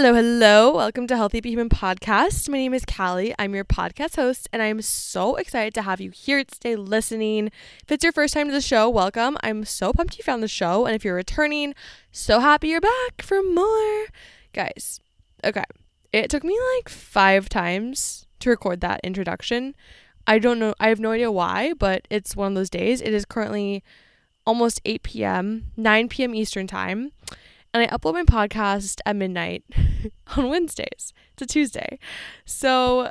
Hello, hello. Welcome to Healthy But Human Podcast. My name is Callie. I'm your podcast host, and I'm so excited to have you here today listening. If it's your first time to the show, welcome. I'm so pumped you found the show. And if you're returning, so happy you're back for more. Guys, okay. It took me like five times to record that introduction. I don't know, I have no idea why, but it's one of those days. It is currently almost 8 p.m., 9 p.m. Eastern Time and I upload my podcast at midnight on Wednesdays. It's a Tuesday. So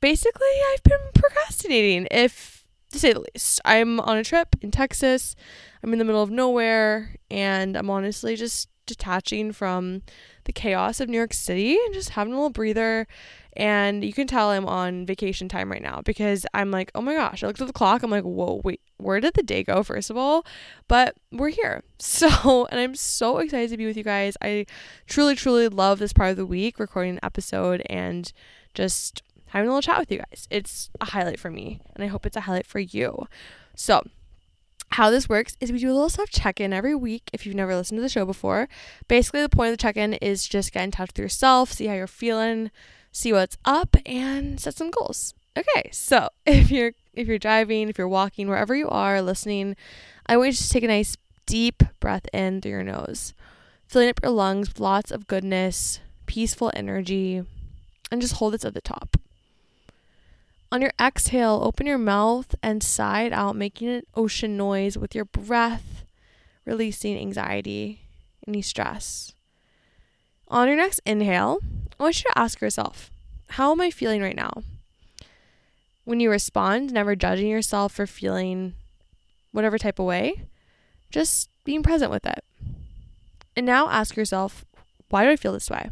basically, I've been procrastinating, if to say the least. I'm on a trip in Texas. I'm in the middle of nowhere, and I'm honestly just detaching from the chaos of New York City and just having a little breather and you can tell I'm on vacation time right now because I'm like, oh my gosh, I looked at the clock. I'm like, whoa, wait, where did the day go, first of all? But we're here. So, and I'm so excited to be with you guys. I truly, truly love this part of the week, recording an episode and just having a little chat with you guys. It's a highlight for me, and I hope it's a highlight for you. So, how this works is we do a little self check in every week if you've never listened to the show before. Basically, the point of the check in is just get in touch with yourself, see how you're feeling, see what's up and set some goals. Okay, so if you're if you're driving, if you're walking, wherever you are listening, I want you to take a nice deep breath in through your nose, filling up your lungs with lots of goodness, peaceful energy, and just hold it at the top. On your exhale, open your mouth and sigh out, making an ocean noise with your breath, releasing anxiety, any stress. On your next inhale, I want you to ask yourself, how am I feeling right now? When you respond, never judging yourself for feeling whatever type of way, just being present with it. And now ask yourself, why do I feel this way?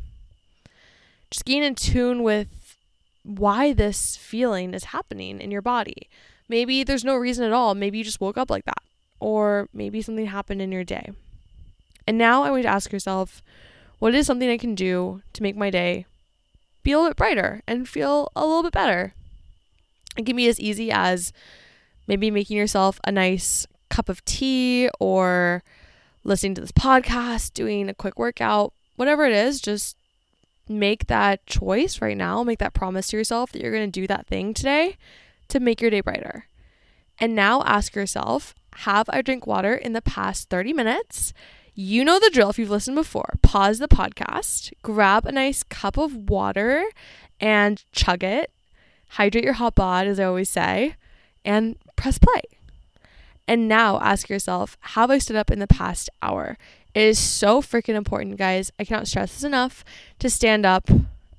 Just getting in tune with why this feeling is happening in your body. Maybe there's no reason at all. Maybe you just woke up like that. Or maybe something happened in your day. And now I want you to ask yourself, what is something I can do to make my day be a little bit brighter and feel a little bit better? It can be as easy as maybe making yourself a nice cup of tea or listening to this podcast, doing a quick workout, whatever it is, just make that choice right now. Make that promise to yourself that you're going to do that thing today to make your day brighter. And now ask yourself, have I drank water in the past 30 minutes? You know the drill if you've listened before. Pause the podcast, grab a nice cup of water and chug it. Hydrate your hot bod, as I always say, and press play. And now ask yourself, have I stood up in the past hour? It is so freaking important, guys. I cannot stress this enough to stand up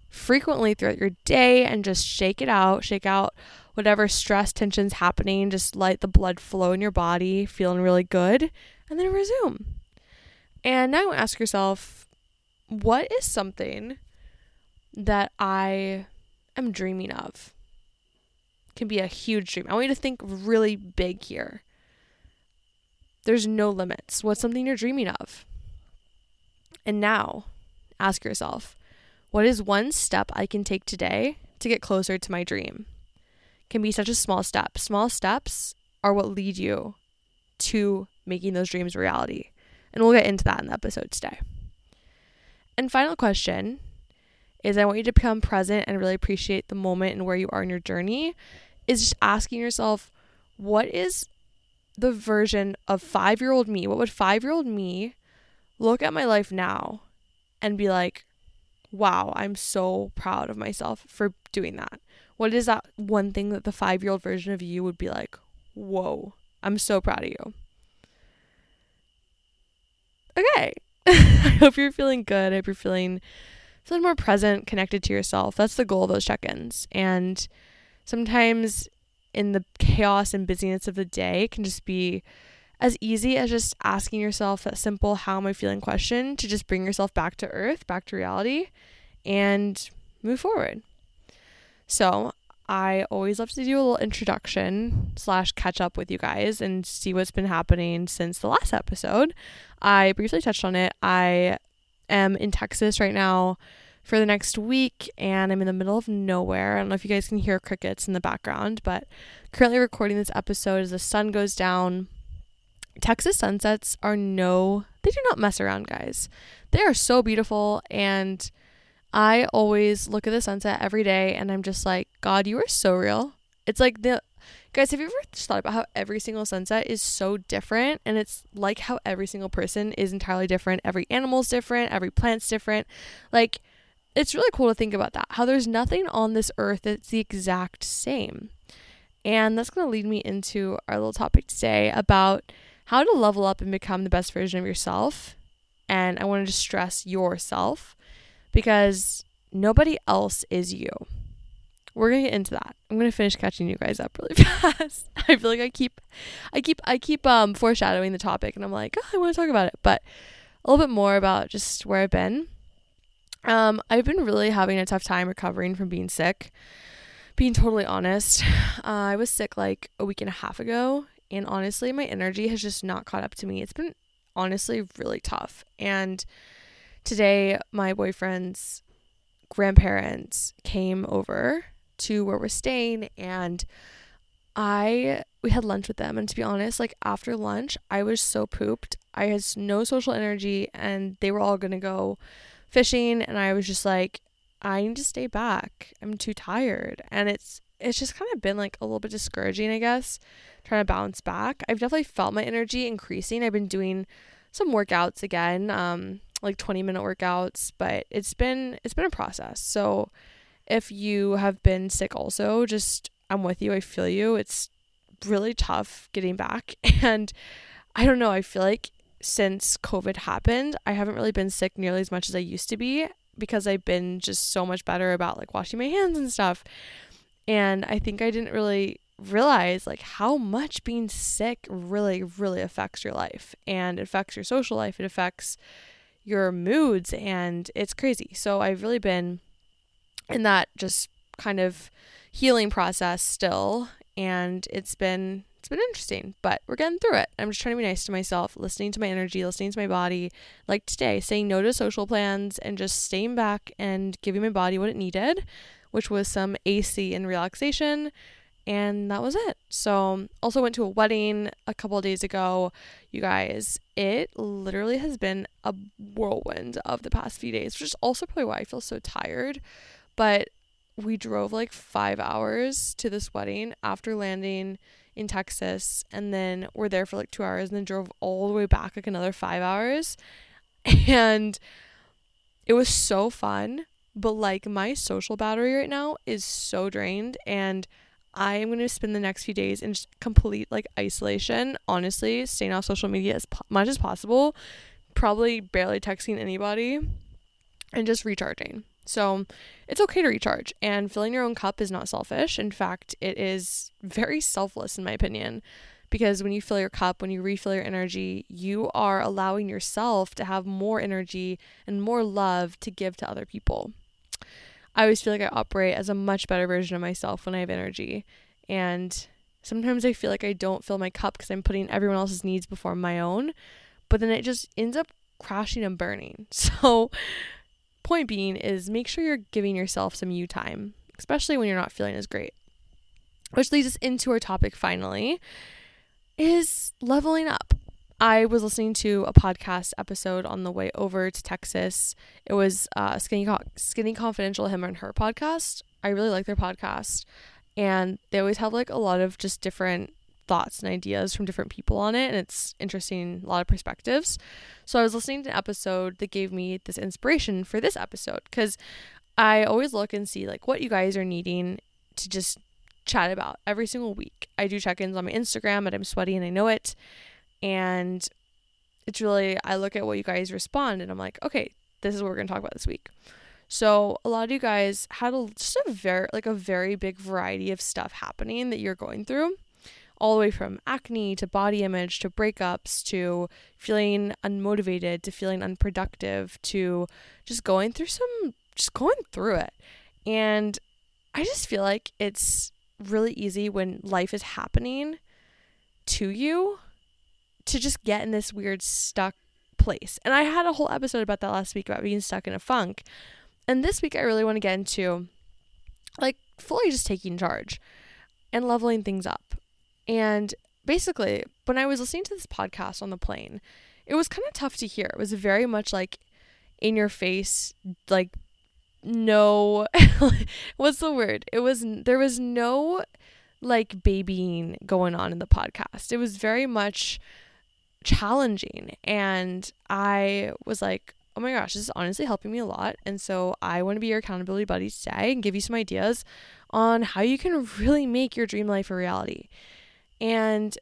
frequently throughout your day and just shake it out, shake out whatever stress, tensions happening, just let the blood flow in your body, feeling really good, and then resume. And now ask yourself, what is something that I am dreaming of? Can be a huge dream. I want you to think really big here. There's no limits. What's something you're dreaming of? And now ask yourself, what is one step I can take today to get closer to my dream? Can be such a small step. Small steps are what lead you to making those dreams reality. And we'll get into that in the episode today. And final question is I want you to become present and really appreciate the moment and where you are in your journey. Is just asking yourself, what is the version of five year old me? What would five year old me look at my life now and be like, wow, I'm so proud of myself for doing that? What is that one thing that the five year old version of you would be like, whoa, I'm so proud of you? okay. I hope you're feeling good. I hope you're feeling feeling more present, connected to yourself. That's the goal of those check-ins. And sometimes in the chaos and busyness of the day, can just be as easy as just asking yourself that simple how am I feeling question to just bring yourself back to earth, back to reality and move forward. So, I always love to do a little introduction slash catch up with you guys and see what's been happening since the last episode. I briefly touched on it. I am in Texas right now for the next week and I'm in the middle of nowhere. I don't know if you guys can hear crickets in the background, but currently recording this episode as the sun goes down. Texas sunsets are no they do not mess around, guys. They are so beautiful and I always look at the sunset every day and I'm just like, God, you are so real. It's like the guys, have you ever thought about how every single sunset is so different? And it's like how every single person is entirely different. Every animal's different, every plant's different. Like, it's really cool to think about that. How there's nothing on this earth that's the exact same. And that's going to lead me into our little topic today about how to level up and become the best version of yourself. And I wanted to stress yourself because nobody else is you. We're going to get into that. I'm going to finish catching you guys up really fast. I feel like I keep I keep I keep um foreshadowing the topic and I'm like, oh, I want to talk about it, but a little bit more about just where I've been. Um I've been really having a tough time recovering from being sick. Being totally honest, uh, I was sick like a week and a half ago and honestly, my energy has just not caught up to me. It's been honestly really tough. And today, my boyfriend's grandparents came over to where we're staying and I we had lunch with them and to be honest like after lunch I was so pooped I had no social energy and they were all going to go fishing and I was just like I need to stay back I'm too tired and it's it's just kind of been like a little bit discouraging I guess trying to bounce back. I've definitely felt my energy increasing. I've been doing some workouts again, um, like 20 minute workouts, but it's been it's been a process. So if you have been sick also, just I'm with you. I feel you. It's really tough getting back and I don't know, I feel like since COVID happened, I haven't really been sick nearly as much as I used to be because I've been just so much better about like washing my hands and stuff. And I think I didn't really realize like how much being sick really really affects your life and affects your social life it affects your moods and it's crazy so i've really been in that just kind of healing process still and it's been it's been interesting but we're getting through it i'm just trying to be nice to myself listening to my energy listening to my body like today saying no to social plans and just staying back and giving my body what it needed which was some ac and relaxation and that was it. So, also went to a wedding a couple days ago. You guys, it literally has been a whirlwind of the past few days, which is also probably why I feel so tired. But we drove like five hours to this wedding after landing in Texas, and then we're there for like two hours, and then drove all the way back like another five hours. And it was so fun, but like my social battery right now is so drained, and I am going to spend the next few days in just complete like isolation, honestly, staying off social media as po- much as possible, probably barely texting anybody and just recharging. So, it's okay to recharge and filling your own cup is not selfish. In fact, it is very selfless in my opinion because when you fill your cup, when you refill your energy, you are allowing yourself to have more energy and more love to give to other people. I always feel like I operate as a much better version of myself when I have energy. And sometimes I feel like I don't fill my cup because I'm putting everyone else's needs before my own, but then it just ends up crashing and burning. So, point being is make sure you're giving yourself some you time, especially when you're not feeling as great. Which leads us into our topic finally is leveling up. I was listening to a podcast episode on the way over to Texas. It was uh, Skinny Co- Skinny Confidential, him and her podcast. I really like their podcast, and they always have like a lot of just different thoughts and ideas from different people on it, and it's interesting, a lot of perspectives. So I was listening to an episode that gave me this inspiration for this episode because I always look and see like what you guys are needing to just chat about every single week. I do check-ins on my Instagram, and I'm sweaty and I know it and it's really, I look at what you guys respond and I'm like, okay, this is what we're going to talk about this week. So a lot of you guys had a, just a very, like a very big variety of stuff happening that you're going through all the way from acne to body image to breakups to feeling unmotivated to feeling unproductive to just going through some just going through it. And I just feel like it's really easy when life is happening to you to just get in this weird stuck place. And I had a whole episode about that last week about being stuck in a funk. And this week I really want to get into like fully just taking charge and leveling things up. And basically, when I was listening to this podcast on the plane, it was kind of tough to hear. It was very much like in your face, like no, what's the word? It was, there was no like babying going on in the podcast. It was very much challenging. And I was like, oh my gosh, this is honestly helping me a lot. And so I want to be your accountability buddy today and give you some ideas on how you can really make your dream life a reality. And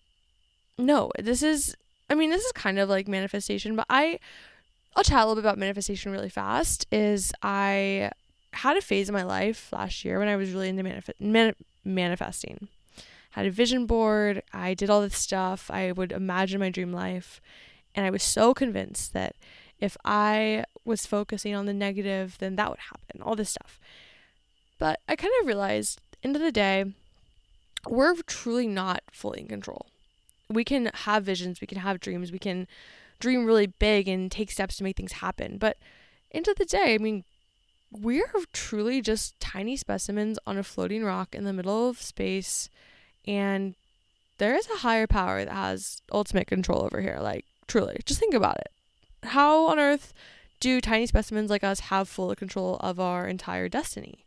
no, this is, I mean, this is kind of like manifestation, but I, I'll chat a little bit about manifestation really fast. Is I had a phase in my life last year when I was really into manif- man- manifesting. Had a vision board. I did all this stuff. I would imagine my dream life. And I was so convinced that if I was focusing on the negative, then that would happen, all this stuff. But I kind of realized, end of the day, we're truly not fully in control. We can have visions, we can have dreams, we can dream really big and take steps to make things happen. But into the day, I mean, we're truly just tiny specimens on a floating rock in the middle of space and there is a higher power that has ultimate control over here like truly just think about it how on earth do tiny specimens like us have full control of our entire destiny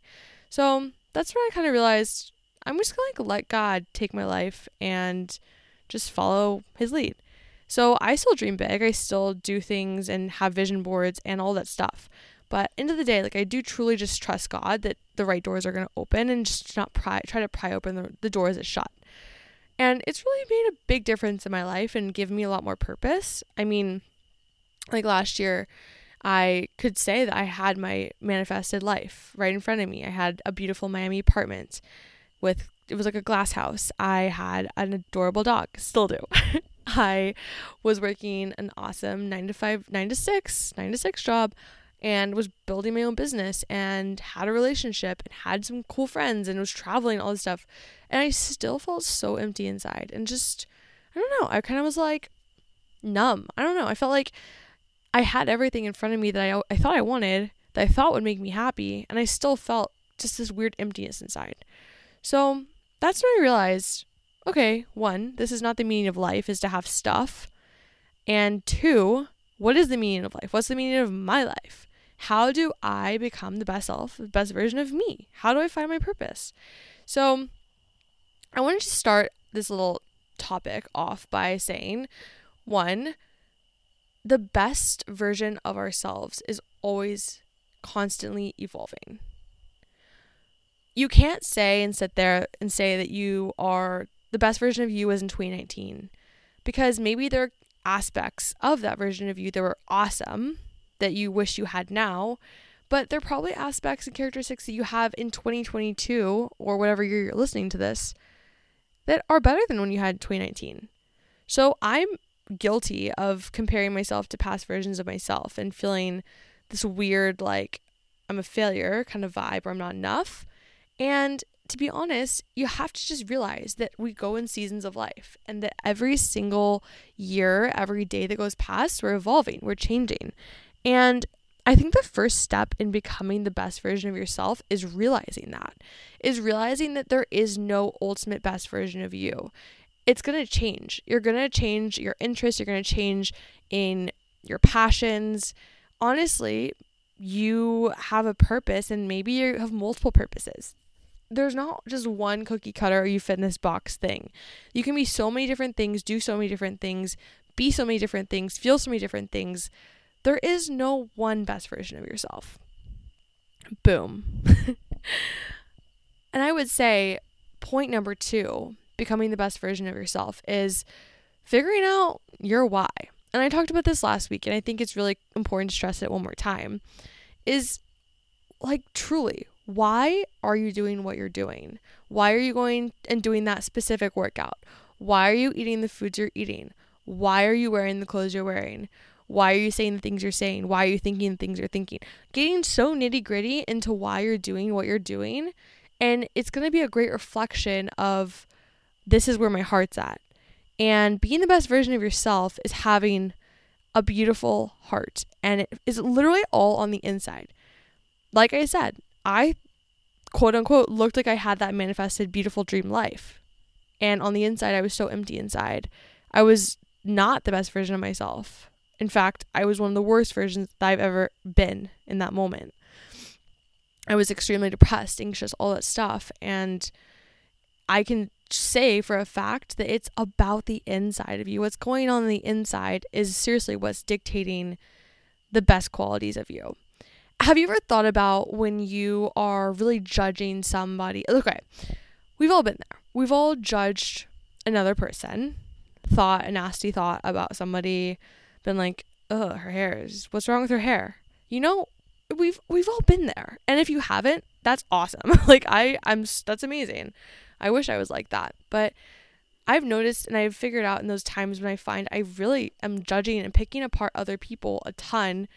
so that's where i kind of realized i'm just gonna like let god take my life and just follow his lead so i still dream big i still do things and have vision boards and all that stuff but end of the day, like I do truly just trust God that the right doors are going to open and just not pry, try to pry open the, the doors that shut. And it's really made a big difference in my life and given me a lot more purpose. I mean, like last year, I could say that I had my manifested life right in front of me. I had a beautiful Miami apartment with it was like a glass house. I had an adorable dog, still do. I was working an awesome 9 to 5, 9 to 6, 9 to 6 job and was building my own business and had a relationship and had some cool friends and was traveling all this stuff. And i still felt so empty inside and just i don't know. I kind of was like numb. I don't know. I felt like i had everything in front of me that i, I thought i wanted that i thought would make me happy and i still felt just this weird emptiness inside so that's when i realized okay one this is not the meaning of life is to have stuff and two what is the meaning of life what's the meaning of my life how do I become the best self, the best version of me? How do I find my purpose? So, I wanted to start this little topic off by saying one, the best version of ourselves is always constantly evolving. You can't say and sit there and say that you are the best version of you was in 2019 because maybe there are aspects of that version of you that were awesome that you wish you had now, but there are probably aspects and characteristics that you have in 2022 or whatever year you're listening to this that are better than when you had 2019. So I'm guilty of comparing myself to past versions of myself and feeling this weird like I'm a failure kind of vibe or I'm not enough. And to be honest, you have to just realize that we go in seasons of life and that every single year, every day that goes past, we're evolving, we're changing. And I think the first step in becoming the best version of yourself is realizing that, is realizing that there is no ultimate best version of you. It's going to change. You're going to change your interests, you're going to change in your passions. Honestly, you have a purpose and maybe you have multiple purposes. There's not just one cookie cutter or you fit in this box thing. You can be so many different things, do so many different things, be so many different things, feel so many different things there is no one best version of yourself. Boom. and I would say point number two, becoming the best version of yourself, is figuring out your why. And I talked about this last week, and I think it's really important to stress it one more time. Is like truly, why are you doing what you're doing? Why are you going and doing that specific workout? Why are you eating the foods you're eating? Why are you wearing the clothes you're wearing? Why are you saying the things you're saying? Why are you thinking the things you're thinking? Getting so nitty gritty into why you're doing what you're doing. And it's going to be a great reflection of this is where my heart's at. And being the best version of yourself is having a beautiful heart. And it is literally all on the inside. Like I said, I quote unquote looked like I had that manifested beautiful dream life. And on the inside, I was so empty inside. I was not the best version of myself. In fact, I was one of the worst versions that I've ever been in that moment. I was extremely depressed, anxious, all that stuff. And I can say for a fact that it's about the inside of you. What's going on, the inside is seriously what's dictating the best qualities of you. Have you ever thought about when you are really judging somebody? Okay, we've all been there. We've all judged another person, thought a nasty thought about somebody, been like, "Oh, her hair is what's wrong with her hair?" You know, we've we've all been there. And if you haven't, that's awesome. like I I'm that's amazing. I wish I was like that. But I've noticed and I've figured out in those times when I find I really am judging and picking apart other people a ton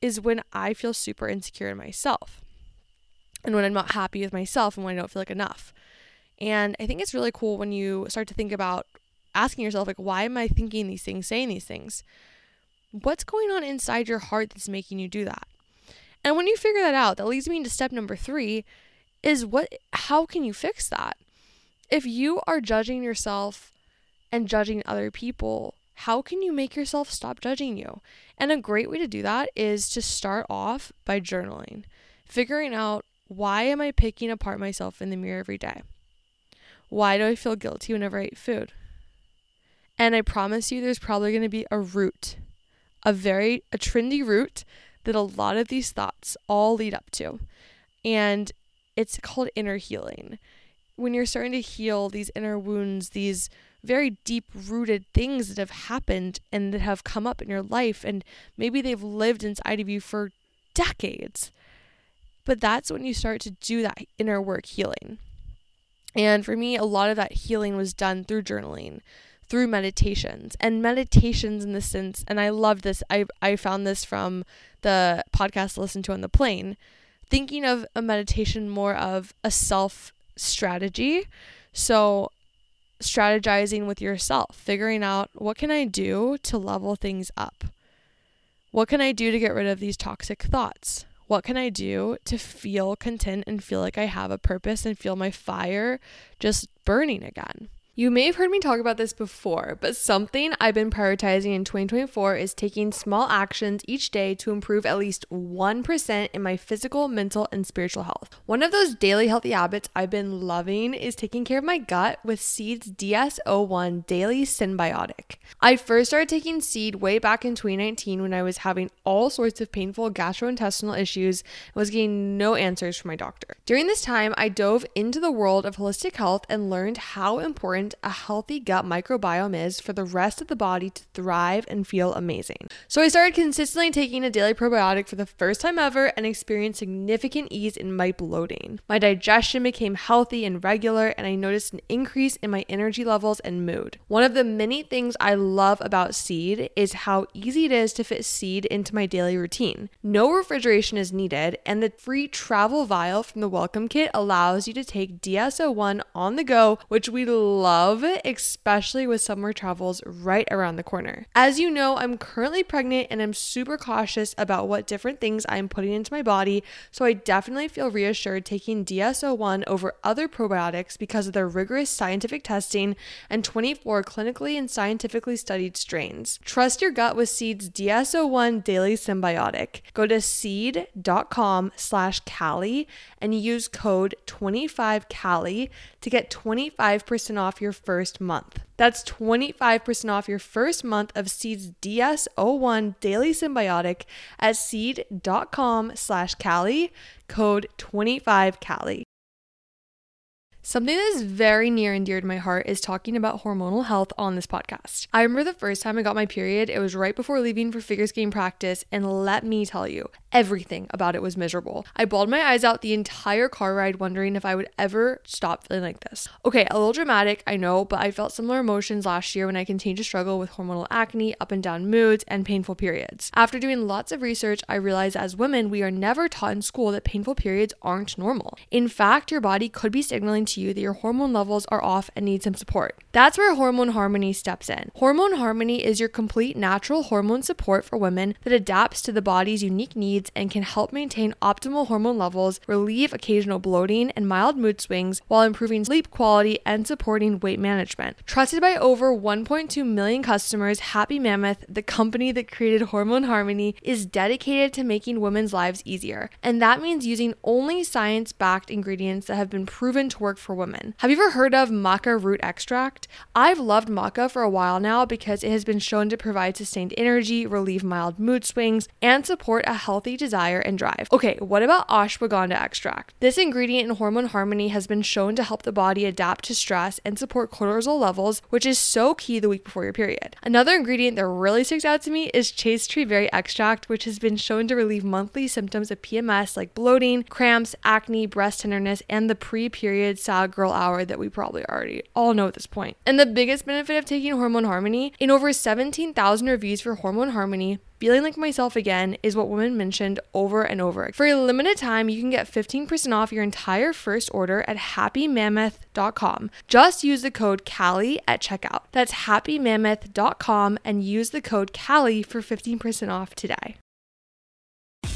is when I feel super insecure in myself. And when I'm not happy with myself and when I don't feel like enough. And I think it's really cool when you start to think about asking yourself like why am I thinking these things, saying these things? What's going on inside your heart that's making you do that? And when you figure that out, that leads me into step number 3 is what how can you fix that? If you are judging yourself and judging other people, how can you make yourself stop judging you? And a great way to do that is to start off by journaling, figuring out why am I picking apart myself in the mirror every day? Why do I feel guilty whenever I eat food? And I promise you, there's probably going to be a root, a very a trendy root that a lot of these thoughts all lead up to. And it's called inner healing. When you're starting to heal these inner wounds, these very deep rooted things that have happened and that have come up in your life, and maybe they've lived inside of you for decades. But that's when you start to do that inner work healing. And for me, a lot of that healing was done through journaling, through meditations, and meditations in the sense, and I love this. I, I found this from the podcast I listened to on the plane thinking of a meditation more of a self strategy. So, strategizing with yourself, figuring out what can I do to level things up? What can I do to get rid of these toxic thoughts? What can I do to feel content and feel like I have a purpose and feel my fire just burning again? You may have heard me talk about this before, but something I've been prioritizing in 2024 is taking small actions each day to improve at least 1% in my physical, mental, and spiritual health. One of those daily healthy habits I've been loving is taking care of my gut with Seed's DS-01 Daily Synbiotic. I first started taking Seed way back in 2019 when I was having all sorts of painful gastrointestinal issues and was getting no answers from my doctor. During this time, I dove into the world of holistic health and learned how important important a healthy gut microbiome is for the rest of the body to thrive and feel amazing. So I started consistently taking a daily probiotic for the first time ever and experienced significant ease in my bloating. My digestion became healthy and regular, and I noticed an increase in my energy levels and mood. One of the many things I love about Seed is how easy it is to fit Seed into my daily routine. No refrigeration is needed, and the free travel vial from the welcome kit allows you to take DS-01 on the go, which we love love, especially with summer travels right around the corner. As you know, I'm currently pregnant and I'm super cautious about what different things I'm putting into my body, so I definitely feel reassured taking DS-01 over other probiotics because of their rigorous scientific testing and 24 clinically and scientifically studied strains. Trust your gut with Seed's DS-01 Daily Synbiotic. Go to seed.com slash Callie and use code 25Callie to get 25% off your first month. That's 25% off your first month of Seed's DS-01 Daily Synbiotic at seed.com slash Callie, code 25Callie. Something that is very near and dear to my heart is talking about hormonal health on this podcast. I remember the first time I got my period, it was right before leaving for figure skating practice, and let me tell you, everything about it was miserable. I bawled my eyes out the entire car ride, wondering if I would ever stop feeling like this. Okay, a little dramatic, I know, but I felt similar emotions last year when I continued to struggle with hormonal acne, up and down moods, and painful periods. After doing lots of research, I realized as women, we are never taught in school that painful periods aren't normal. In fact, your body could be signaling you that your hormone levels are off and need some support. That's where Hormone Harmony steps in. Hormone Harmony is your complete natural hormone support for women that adapts to the body's unique needs needs and can help maintain optimal hormone levels, relieve occasional bloating and mild mood swings while improving sleep quality and supporting weight management. Trusted by over 1.2 million customers, Happy Mammoth, the company that created Hormone Harmony, is dedicated to making women's lives easier. And that means using only science backed ingredients that have been proven to work for women. Have you ever heard of maca root extract? I've loved maca for a while now because it has been shown to provide sustained energy, relieve mild mood swings, and support a healthy desire and drive. Okay, what about ashwagandha extract? This ingredient in Hormone Harmony has been shown to help the body adapt to stress and support cortisol levels, which is so key the week before your period. Another ingredient that really sticks out to me is chaste tree berry extract, which has been shown to relieve monthly symptoms of PMS like bloating, cramps, acne, breast tenderness, and the pre period sad girl hour that we probably already all know at this point. And the biggest benefit of taking Hormone Harmony in over 17,000 reviews for Hormone Harmony, feeling like myself again is what women mentioned over and over. For a limited time, you can get 15% off your entire first order at happymammoth.com. Just use the code CALLIE at checkout. That's happymammoth.com and use the code CALLIE for 15% off today.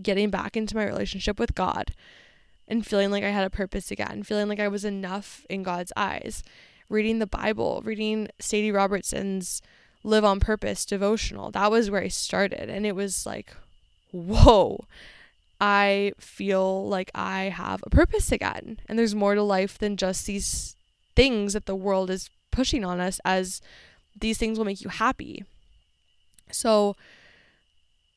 getting back into my relationship with God and feeling like I had a purpose again, feeling like I was enough in God's eyes. Reading the Bible, reading Sadie Robertson's Live on Purpose devotional. That was where I started. And it was like, whoa, I feel like I have a purpose again. And there's more to life than just these things that the world is pushing on us as these things will make you happy. So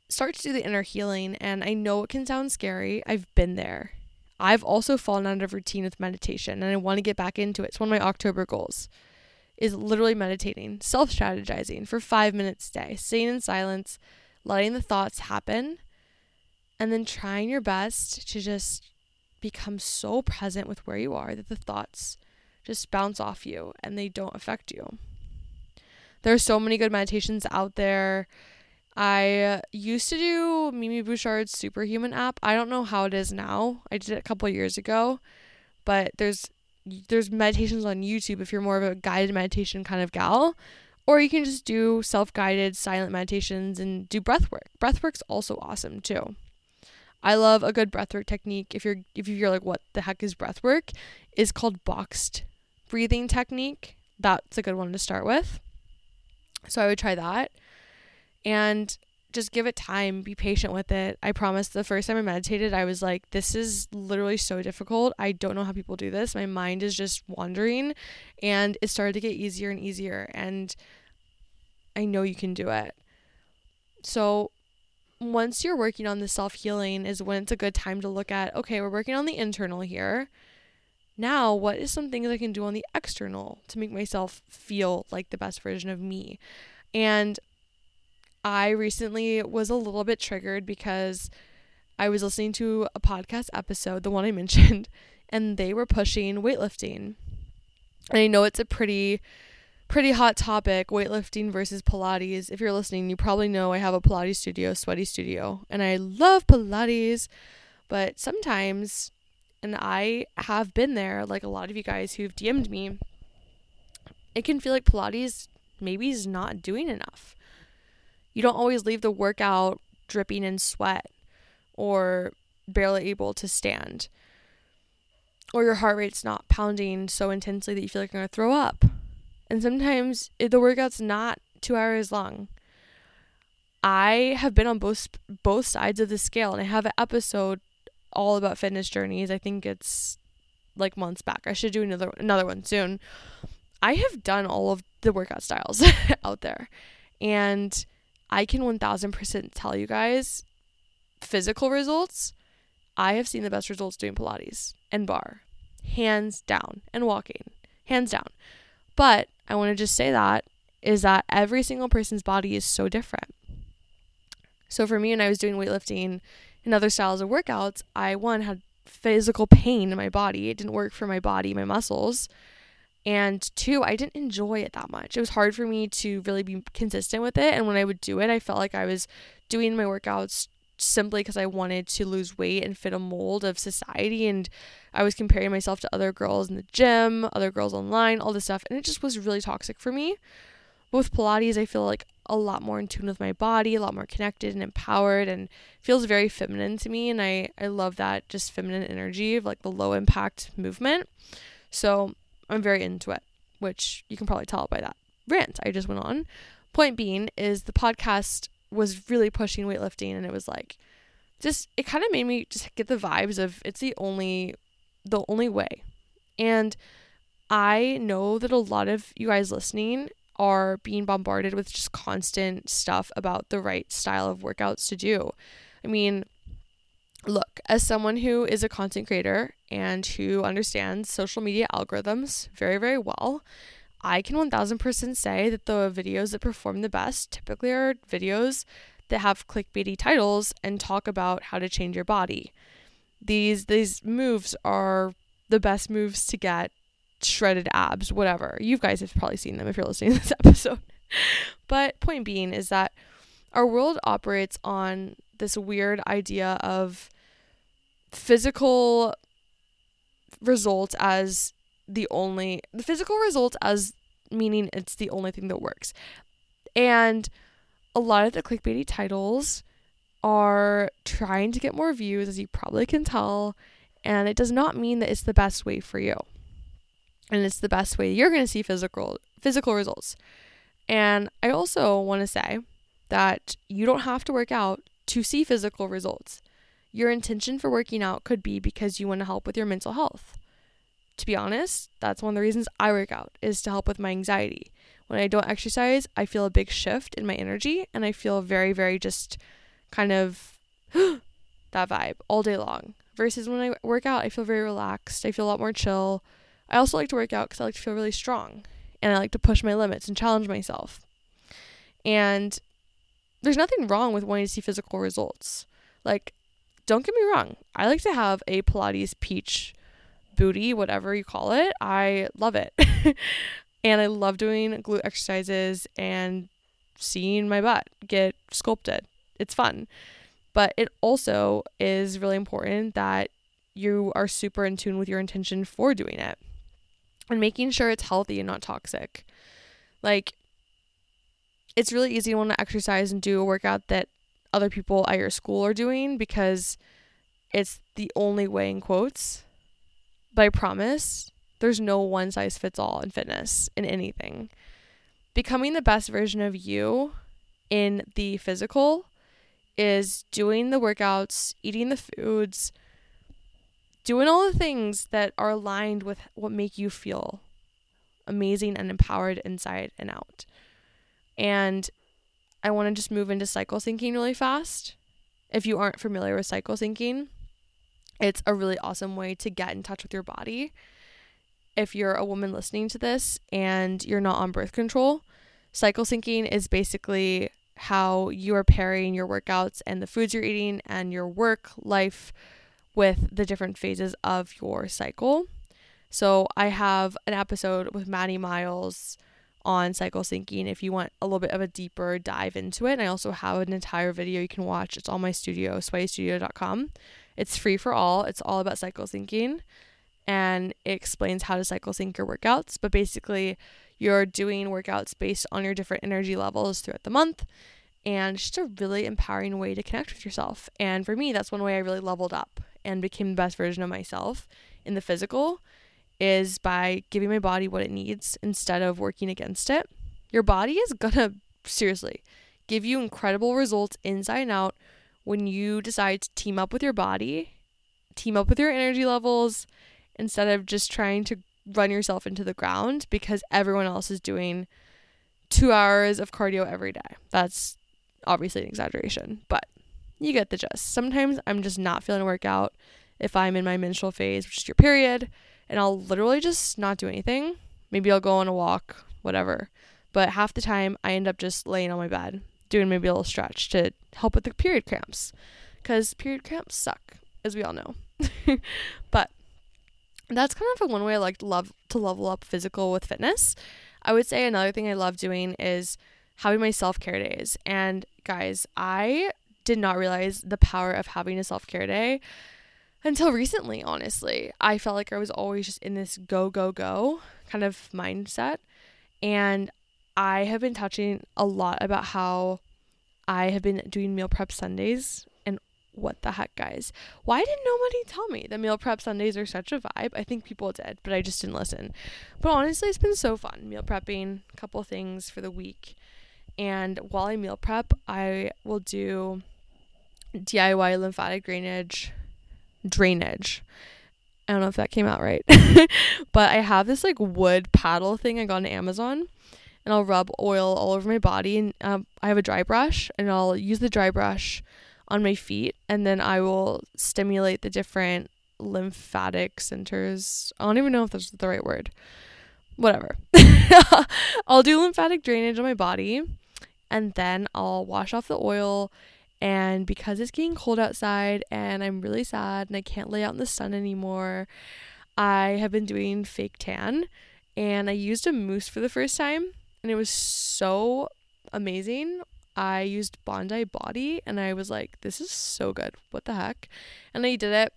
start to do the inner healing. And I know it can sound scary. I've been there. I've also fallen out of routine with meditation and I want to get back into it. It's one of my October goals is literally meditating, self-strategizing for 5 minutes a day, sitting in silence, letting the thoughts happen, and then trying your best to just become so present with where you are that the thoughts just bounce off you and they don't affect you. There are so many good meditations out there. I used to do Mimi Bouchard's Superhuman app. I don't know how it is now. I did it a couple years ago, but there's there's meditations on YouTube if you're more of a guided meditation kind of gal, or you can just do self-guided silent meditations and do breath work. Breath work's also awesome too. I love a good breathwork technique. If you're if you're like what the heck is breath work, is called boxed breathing technique. That's a good one to start with. So I would try that. And just give it time, be patient with it. I promise the first time I meditated, I was like, this is literally so difficult. I don't know how people do this. My mind is just wandering. And it started to get easier and easier. And I know you can do it. So once you're working on the self healing, is when it's a good time to look at okay, we're working on the internal here. Now, what is some things I can do on the external to make myself feel like the best version of me? And I recently was a little bit triggered because I was listening to a podcast episode, the one I mentioned, and they were pushing weightlifting. And I know it's a pretty pretty hot topic weightlifting versus Pilates. If you're listening, you probably know I have a Pilates studio, Sweaty Studio, and I love Pilates. But sometimes, and I have been there, like a lot of you guys who've DM'd me, it can feel like Pilates maybe is not doing enough. You don't always leave the workout dripping in sweat or barely able to stand. Or your heart rate's not pounding so intensely that you feel like you're going to throw up. And sometimes it, the workout's not two hours long. I have been on both both sides of the scale, and I have an episode all about fitness journeys. I think it's like months back. I should do another another one soon. I have done all of the workout styles out there, and I can one thousand percent tell you guys, physical results. I have seen the best results doing Pilates and barre, hands down, and walking, hands down. But I want to just say that is that every single person's body is so different. So for me, when I was doing weightlifting and other styles of workouts, I one had physical pain in my body. It didn't work for my body, my muscles. And two, I didn't enjoy it that much. It was hard for me to really be consistent with it. And when I would do it, I felt like I was doing my workouts simply because I wanted to lose weight and fit a mold of society. And I was comparing myself to other girls in the gym, other girls online, all this stuff. And it just was really toxic for me. with Pilates, I feel like a lot more in tune with my body, a lot more connected and empowered, and feels very feminine to me. And I, I love that just feminine energy of like the low impact movement. So I'm very into it, which you can probably tell by that rant I just went on. Point being is the podcast was really pushing weightlifting and it was like just it kind of made me just get the vibes of it's the only the only way. And I know that a lot of you guys listening are being bombarded with just constant stuff about the right style of workouts to do. I mean, look, as someone who is a content creator and who understands social media algorithms very, very well, I can 1000% say that the videos that perform the best typically are videos that have clickbaity titles and talk about how to change your body. These these moves are the best moves to get shredded abs, whatever. You guys have probably seen them if you're listening to this episode. but point being is that our world operates on this weird idea of physical results as the only the physical results as meaning it's the only thing that works. And a lot of the clickbaity titles are trying to get more views as you probably can tell, and it does not mean that it's the best way for you. And it's the best way you're going to see physical physical results. And I also want to say that you don't have to work out to see physical results. Your intention for working out could be because you want to help with your mental health to be honest, that's one of the reasons I work out is to help with my anxiety. When I don't exercise, I feel a big shift in my energy and I feel very, very just kind of that vibe all day long. Versus when I work out, I feel very relaxed. I feel a lot more chill. I also like to work out because I like to feel really strong and I like to push my limits and challenge myself. And there's nothing wrong with wanting to see physical results. Like, don't get me wrong, I like to have a Pilates peach booty, whatever you call it. I love it. and I love doing glute exercises and seeing my butt get sculpted. It's fun. But it also is really important that you are super in tune with your intention for doing it and making sure it's healthy and not toxic. Like, it's really easy to want to exercise and do a workout that other people at your school are doing because it's the only way, in quotes, but I promise there's no one size fits all in fitness, in anything. Becoming the best version of you in the physical is doing the workouts, eating the foods, doing all the things that are aligned with what make you feel amazing and empowered inside and out. And I want to just move into cycle syncing really fast. If you aren't familiar with cycle syncing, it's a really awesome way to get in touch with your body. If you're a woman listening to this and you're not on birth control, cycle syncing is basically how you are pairing your workouts and the foods you're eating and your work life with the different phases of your cycle. So I have an episode with Maddie Miles on cycle syncing if you want a little bit of a deeper dive into it. And I also have an entire video you can watch. It's on my studio, sweatystudio.com. It's free for all. It's all about cycle syncing and it explains how to cycle sync your workouts. But basically, you're doing workouts based on your different energy levels throughout the month. And it's just a really empowering way to connect with yourself. And for me, that's one way I really leveled up and became the best version of myself in the physical is by giving my body what it needs instead of working against it. Your body is gonna seriously give you incredible results inside and out when you decide to team up with your body, team up with your energy levels instead of just trying to run yourself into the ground because everyone else is doing two hours of cardio every day. That's obviously an exaggeration, but you get the gist. Sometimes I'm just not feeling a workout if I'm in my menstrual phase, which is your period, and I'll literally just not do anything. Maybe I'll go on a walk, whatever. But half the time I end up just laying on my bed, doing maybe a little stretch to help with the period cramps. Because period cramps suck, as we all know. but that's kind of one way I like love to level up physical with fitness. I would say another thing I love doing is having my self care days. And guys, I did not realize the power of having a self care day until recently, honestly. I felt like I was always just in this go, go, go kind of mindset. And I have been touching a lot about how I have been doing meal prep Sundays and what the heck, guys? Why didn't nobody tell me that meal prep Sundays are such a vibe? I think people did, but I just didn't listen. But honestly, it's been so fun meal prepping, a couple things for the week. And while I meal prep, I will do DIY lymphatic drainage. Drainage. I don't know if that came out right. but I have this like wood paddle thing I got on Amazon and I'll rub oil all over my body and um, I have a dry brush and I'll use the dry brush on my feet and then I will stimulate the different lymphatic centers. I don't even know if that's the right word. Whatever. I'll do lymphatic drainage on my body and then I'll wash off the oil. And because it's getting cold outside and I'm really sad and I can't lay out in the sun anymore, I have been doing fake tan and I used a mousse for the first time and it was so amazing. I used Bondi Body and I was like, this is so good. What the heck? And I did it.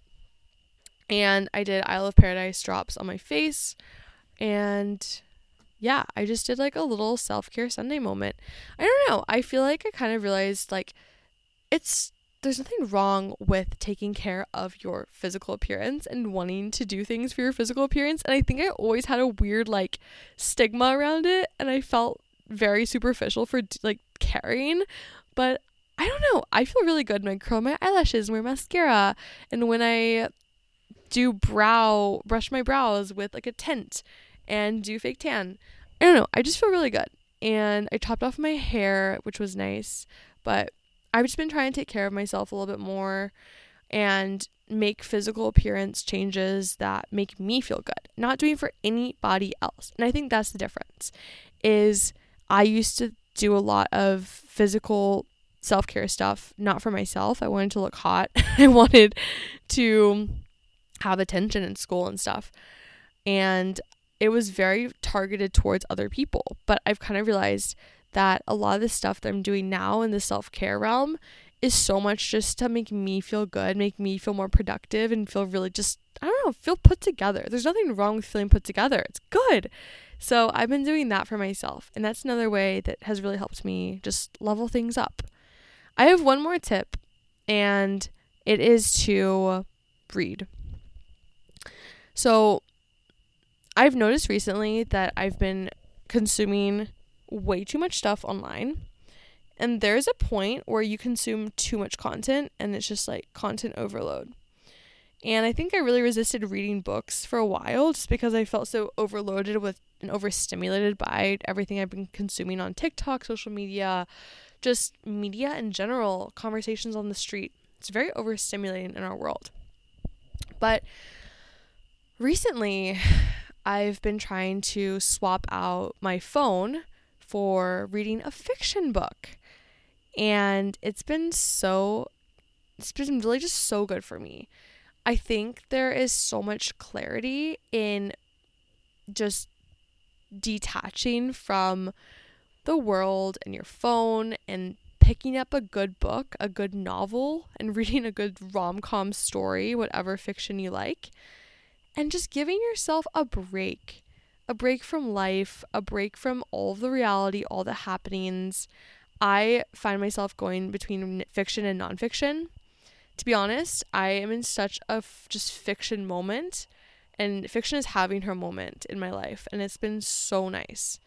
And I did Isle of Paradise drops on my face. And yeah, I just did like a little self care Sunday moment. I don't know. I feel like I kind of realized like it's there's nothing wrong with taking care of your physical appearance and wanting to do things for your physical appearance. And I think I always had a weird like stigma around it. And I felt very superficial for like caring, but I don't know. I feel really good when I curl my eyelashes and wear mascara, and when I do brow brush my brows with like a tint and do fake tan. I don't know. I just feel really good. And I topped off my hair, which was nice, but I've just been trying to take care of myself a little bit more and make physical appearance changes that make me feel good, not doing for anybody else. And I think that's the difference. Is I used to do a lot of physical self care stuff, not for myself. I wanted to look hot. I wanted to have attention in school and stuff. And it was very targeted towards other people. But I've kind of realized that a lot of the stuff that I'm doing now in the self care realm is so much just to make me feel good, make me feel more productive, and feel really just, I don't know, feel put together. There's nothing wrong with feeling put together. It's good. So I've been doing that for myself. And that's another way that has really helped me just level things up. I have one more tip, and it is to read. So I've noticed recently that I've been consuming way too much stuff online. And there's a point where you consume too much content and it's just like content overload. And I think I really resisted reading books for a while just because I felt so overloaded with and overstimulated by everything I've been consuming on TikTok, social media, just media in general, conversations on the street. It's very overstimulating in our world. But recently, I've been trying to swap out my phone for reading a fiction book. And it's been so, it's been really just so good for me. I think there is so much clarity in just detaching from the world and your phone and picking up a good book, a good novel, and reading a good rom com story, whatever fiction you like, and just giving yourself a break. A break from life, a break from all the reality, all the happenings. I find myself going between fiction and nonfiction. To be honest, I am in such a f- just fiction moment, and fiction is having her moment in my life, and it's been so nice.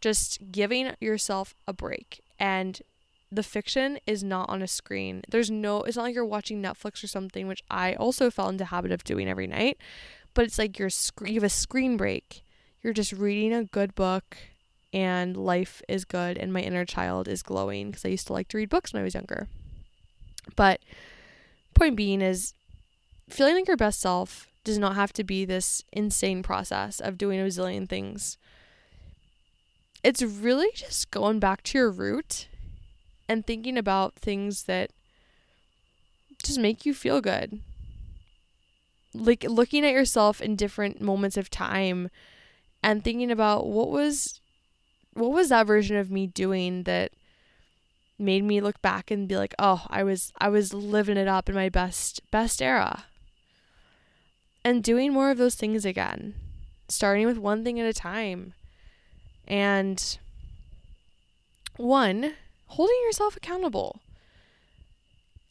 Just giving yourself a break and the fiction is not on a screen. There's no it's not like you're watching Netflix or something, which I also fell into habit of doing every night. But it's like you're sc- you have a screen break. You're just reading a good book and life is good and my inner child is glowing because I used to like to read books when I was younger. But point being is feeling like your best self does not have to be this insane process of doing a zillion things. It's really just going back to your root and thinking about things that just make you feel good. Like looking at yourself in different moments of time and thinking about what was what was that version of me doing that made me look back and be like, "Oh, I was I was living it up in my best best era." And doing more of those things again. Starting with one thing at a time. And one, holding yourself accountable.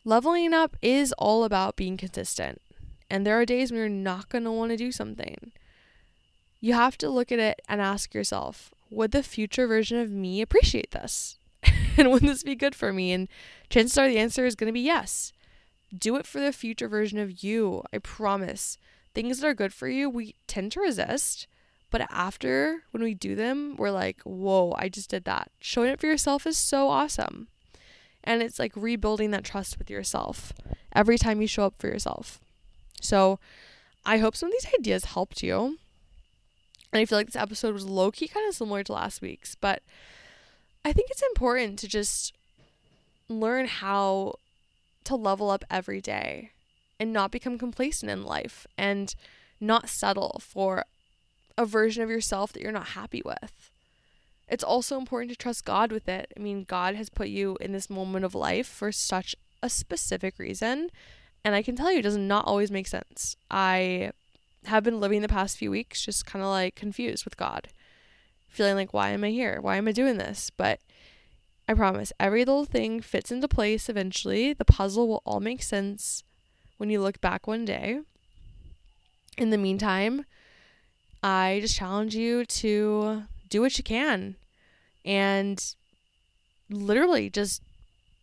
Leveling up is all about being consistent. And there are days when you're not going to want to do something. You have to look at it and ask yourself, would the future version of me appreciate this? and would this be good for me? And chances are the answer is going to be yes. Do it for the future version of you. I promise. Things that are good for you, we tend to resist. But after, when we do them, we're like, whoa, I just did that. Showing it for yourself is so awesome. And it's like rebuilding that trust with yourself every time you show up for yourself. So I hope some of these ideas helped you. And I feel like this episode was low key kind of similar to last week's, but I think it's important to just learn how to level up every day and not become complacent in life and not settle for a version of yourself that you're not happy with. It's also important to trust God with it. I mean, God has put you in this moment of life for such a specific reason. And I can tell you, it does not always make sense. I have been living the past few weeks just kind of like confused with God, feeling like, why am I here? Why am I doing this? But I promise, every little thing fits into place eventually. The puzzle will all make sense when you look back one day. In the meantime, I just challenge you to do what you can and literally just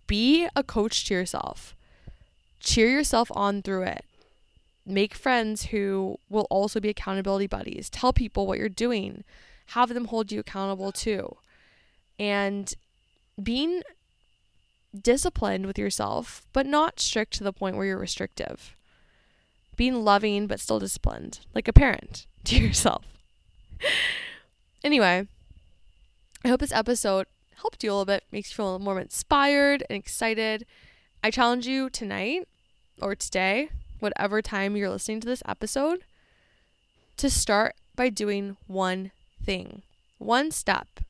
be a coach to yourself. Cheer yourself on through it. Make friends who will also be accountability buddies. Tell people what you're doing. Have them hold you accountable too. And being disciplined with yourself, but not strict to the point where you're restrictive. Being loving, but still disciplined, like a parent to yourself. anyway, I hope this episode helped you a little bit, makes you feel a little more inspired and excited. I challenge you tonight or today, whatever time you're listening to this episode, to start by doing one thing, one step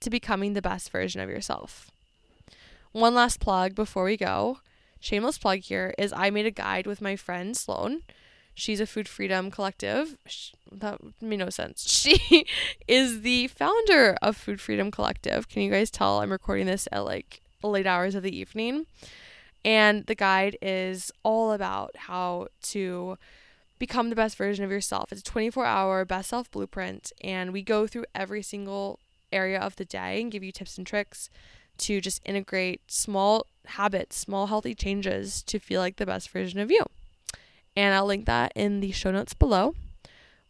to becoming the best version of yourself. One last plug before we go. Shameless plug here is I made a guide with my friend Sloan. She's a Food Freedom Collective. That made no sense. She is the founder of Food Freedom Collective. Can you guys tell I'm recording this at like late hours of the evening? And the guide is all about how to become the best version of yourself. It's a 24 hour best self blueprint, and we go through every single area of the day and give you tips and tricks to just integrate small habits, small healthy changes to feel like the best version of you. And I'll link that in the show notes below.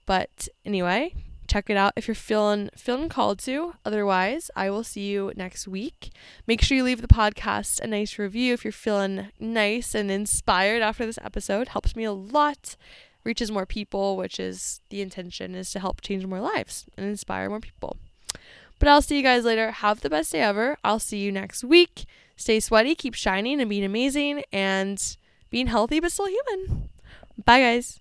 But anyway, check it out if you're feeling feeling called to. Otherwise, I will see you next week. Make sure you leave the podcast a nice review if you're feeling nice and inspired after this episode. Helps me a lot. Reaches more people, which is the intention is to help change more lives and inspire more people. But I'll see you guys later. Have the best day ever. I'll see you next week. Stay sweaty, keep shining and being amazing and being healthy but still human. Bye guys.